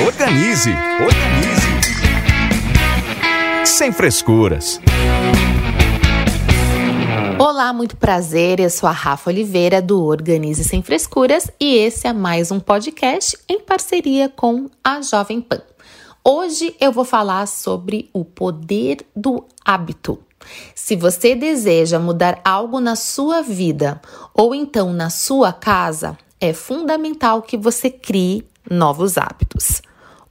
Organize, organize. Sem frescuras. Olá, muito prazer. Eu sou a Rafa Oliveira do Organize Sem Frescuras e esse é mais um podcast em parceria com a Jovem Pan. Hoje eu vou falar sobre o poder do hábito. Se você deseja mudar algo na sua vida ou então na sua casa, é fundamental que você crie novos hábitos.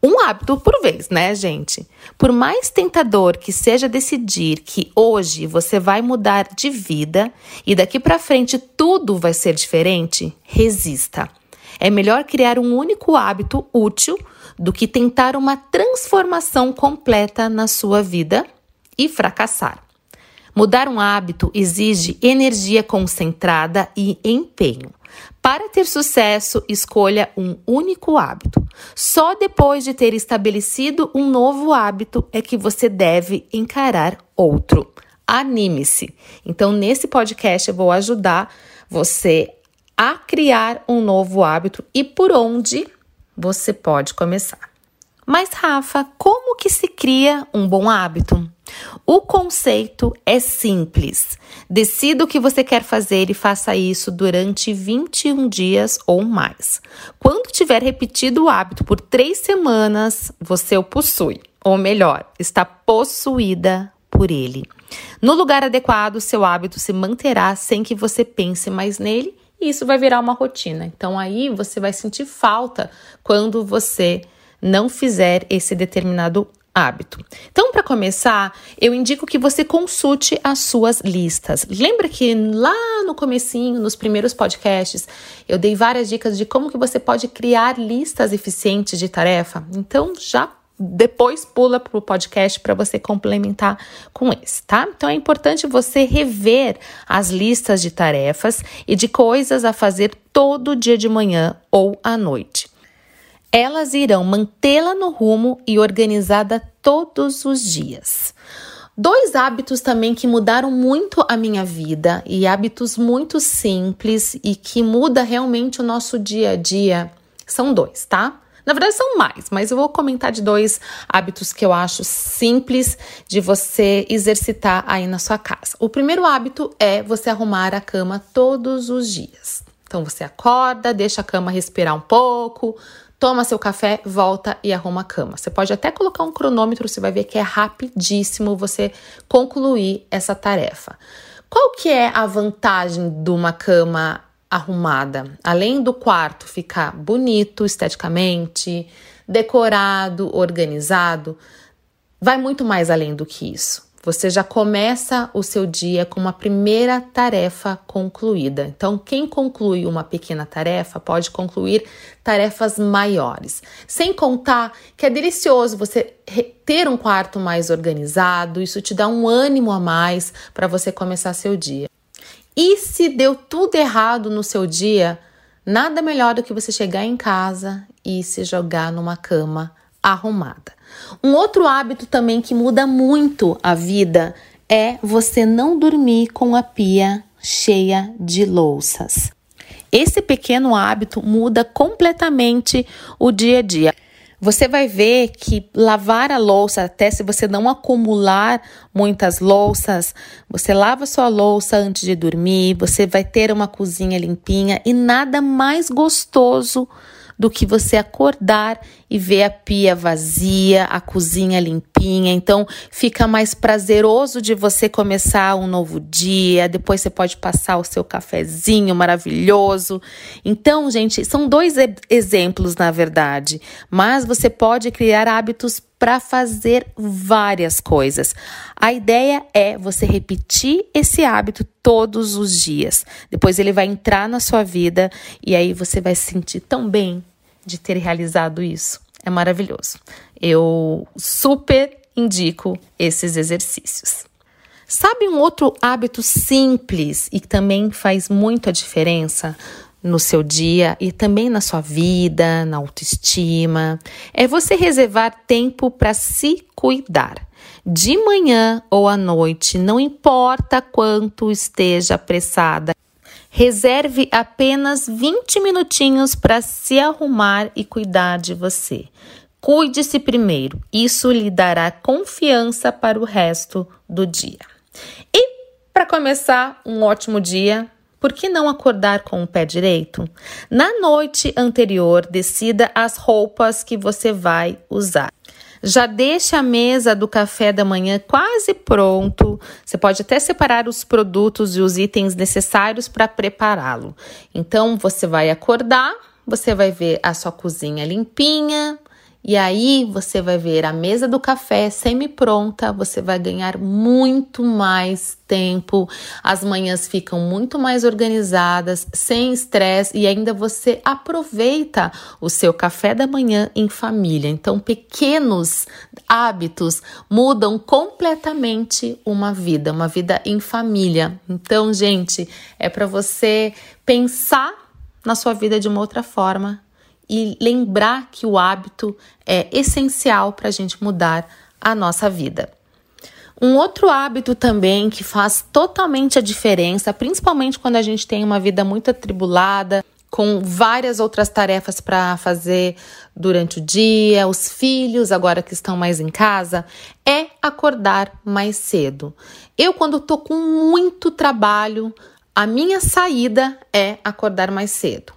Um hábito por vez, né, gente? Por mais tentador que seja decidir que hoje você vai mudar de vida e daqui para frente tudo vai ser diferente, resista. É melhor criar um único hábito útil do que tentar uma transformação completa na sua vida e fracassar. Mudar um hábito exige energia concentrada e empenho. Para ter sucesso, escolha um único hábito. Só depois de ter estabelecido um novo hábito é que você deve encarar outro. Anime-se. Então, nesse podcast, eu vou ajudar você a criar um novo hábito e por onde você pode começar. Mas, Rafa, como que se cria um bom hábito? O conceito é simples. Decida o que você quer fazer e faça isso durante 21 dias ou mais. Quando tiver repetido o hábito por três semanas, você o possui, ou melhor, está possuída por ele. No lugar adequado, seu hábito se manterá sem que você pense mais nele e isso vai virar uma rotina. Então aí você vai sentir falta quando você não fizer esse determinado hábito. Então, para começar, eu indico que você consulte as suas listas. Lembra que lá no comecinho, nos primeiros podcasts, eu dei várias dicas de como que você pode criar listas eficientes de tarefa? Então, já depois pula para o podcast para você complementar com esse, tá? Então é importante você rever as listas de tarefas e de coisas a fazer todo dia de manhã ou à noite. Elas irão mantê-la no rumo e organizada todos os dias. Dois hábitos também que mudaram muito a minha vida e hábitos muito simples e que muda realmente o nosso dia a dia são dois, tá? Na verdade, são mais, mas eu vou comentar de dois hábitos que eu acho simples de você exercitar aí na sua casa. O primeiro hábito é você arrumar a cama todos os dias. Então, você acorda, deixa a cama respirar um pouco, toma seu café, volta e arruma a cama. Você pode até colocar um cronômetro, você vai ver que é rapidíssimo você concluir essa tarefa. Qual que é a vantagem de uma cama arrumada? Além do quarto ficar bonito esteticamente, decorado, organizado, vai muito mais além do que isso. Você já começa o seu dia com uma primeira tarefa concluída. Então, quem conclui uma pequena tarefa pode concluir tarefas maiores. Sem contar que é delicioso você ter um quarto mais organizado, isso te dá um ânimo a mais para você começar seu dia. E se deu tudo errado no seu dia, nada melhor do que você chegar em casa e se jogar numa cama arrumada. Um outro hábito também que muda muito a vida é você não dormir com a pia cheia de louças. Esse pequeno hábito muda completamente o dia a dia. Você vai ver que lavar a louça, até se você não acumular muitas louças, você lava sua louça antes de dormir, você vai ter uma cozinha limpinha e nada mais gostoso do que você acordar e ver a pia vazia, a cozinha limpinha. Então fica mais prazeroso de você começar um novo dia. Depois você pode passar o seu cafezinho maravilhoso. Então, gente, são dois exemplos na verdade, mas você pode criar hábitos para fazer várias coisas. A ideia é você repetir esse hábito todos os dias. Depois ele vai entrar na sua vida e aí você vai se sentir tão bem de ter realizado isso. É maravilhoso. Eu super indico esses exercícios. Sabe um outro hábito simples e que também faz muita diferença? No seu dia e também na sua vida, na autoestima, é você reservar tempo para se cuidar. De manhã ou à noite, não importa quanto esteja apressada, reserve apenas 20 minutinhos para se arrumar e cuidar de você. Cuide-se primeiro, isso lhe dará confiança para o resto do dia. E para começar um ótimo dia, por que não acordar com o pé direito? Na noite anterior, decida as roupas que você vai usar. Já deixe a mesa do café da manhã quase pronto. Você pode até separar os produtos e os itens necessários para prepará-lo. Então, você vai acordar, você vai ver a sua cozinha limpinha, e aí você vai ver a mesa do café semi-pronta, você vai ganhar muito mais tempo, as manhãs ficam muito mais organizadas, sem estresse e ainda você aproveita o seu café da manhã em família. Então, pequenos hábitos mudam completamente uma vida, uma vida em família. Então, gente, é para você pensar na sua vida de uma outra forma e lembrar que o hábito é essencial para a gente mudar a nossa vida. Um outro hábito também que faz totalmente a diferença, principalmente quando a gente tem uma vida muito atribulada, com várias outras tarefas para fazer durante o dia, os filhos agora que estão mais em casa, é acordar mais cedo. Eu, quando estou com muito trabalho, a minha saída é acordar mais cedo.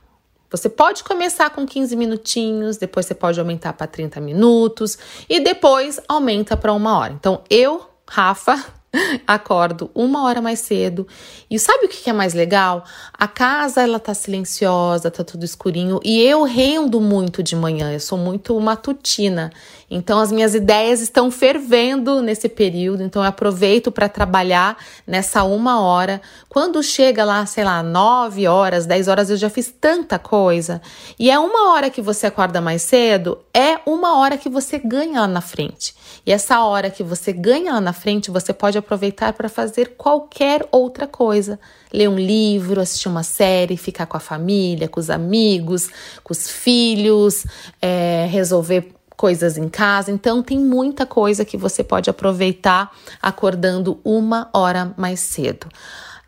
Você pode começar com 15 minutinhos, depois você pode aumentar para 30 minutos e depois aumenta para uma hora. Então, eu, Rafa, acordo uma hora mais cedo. E sabe o que é mais legal? A casa ela tá silenciosa, tá tudo escurinho e eu rendo muito de manhã. Eu sou muito matutina. Então as minhas ideias estão fervendo nesse período. Então eu aproveito para trabalhar nessa uma hora. Quando chega lá, sei lá, nove horas, dez horas, eu já fiz tanta coisa. E é uma hora que você acorda mais cedo, é uma hora que você ganha lá na frente. E essa hora que você ganha lá na frente, você pode aproveitar para fazer qualquer outra coisa. Ler um livro, assistir uma série, ficar com a família, com os amigos, com os filhos, é, resolver coisas em casa. Então, tem muita coisa que você pode aproveitar acordando uma hora mais cedo.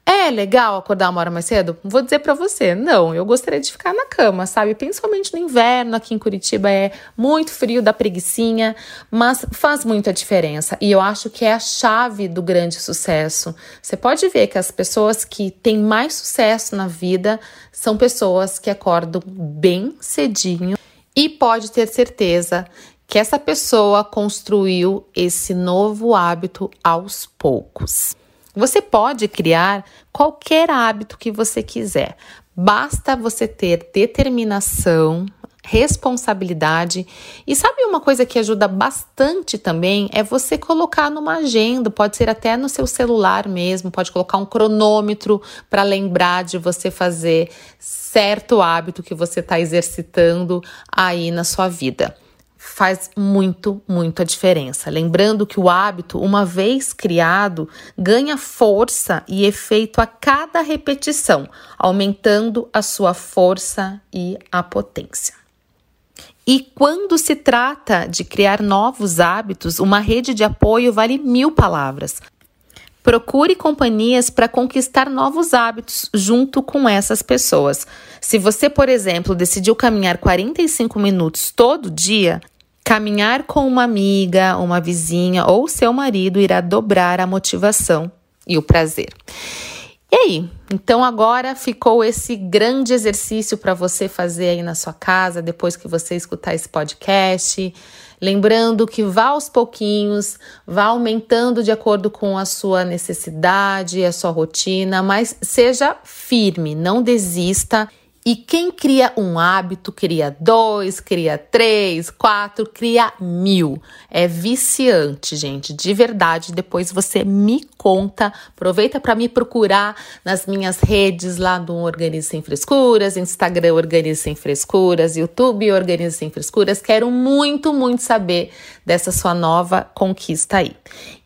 É legal acordar uma hora mais cedo? Vou dizer para você, não, eu gostaria de ficar na cama, sabe? Principalmente no inverno, aqui em Curitiba é muito frio, dá preguiçinha, mas faz muita diferença e eu acho que é a chave do grande sucesso. Você pode ver que as pessoas que têm mais sucesso na vida são pessoas que acordam bem cedinho e pode ter certeza que essa pessoa construiu esse novo hábito aos poucos. Você pode criar qualquer hábito que você quiser. Basta você ter determinação, responsabilidade. E sabe uma coisa que ajuda bastante também é você colocar numa agenda, pode ser até no seu celular mesmo, pode colocar um cronômetro para lembrar de você fazer certo hábito que você está exercitando aí na sua vida faz muito, muito a diferença. Lembrando que o hábito, uma vez criado, ganha força e efeito a cada repetição, aumentando a sua força e a potência. E quando se trata de criar novos hábitos, uma rede de apoio vale mil palavras. Procure companhias para conquistar novos hábitos junto com essas pessoas. Se você, por exemplo, decidiu caminhar 45 minutos todo dia, Caminhar com uma amiga, uma vizinha ou seu marido irá dobrar a motivação e o prazer. E aí? Então agora ficou esse grande exercício para você fazer aí na sua casa depois que você escutar esse podcast. Lembrando que vá aos pouquinhos, vá aumentando de acordo com a sua necessidade, a sua rotina, mas seja firme, não desista E quem cria um hábito, cria dois, cria três, quatro, cria mil. É viciante, gente, de verdade. Depois você me conta. Aproveita para me procurar nas minhas redes lá do Organize Sem Frescuras, Instagram Organize Sem Frescuras, YouTube Organize Sem Frescuras. Quero muito, muito saber dessa sua nova conquista aí.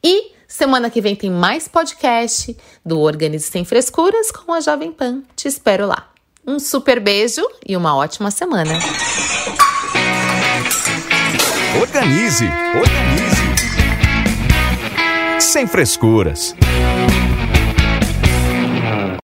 E semana que vem tem mais podcast do Organize Sem Frescuras com a Jovem Pan. Te espero lá. Um super beijo e uma ótima semana. Organize, organize. Sem frescuras.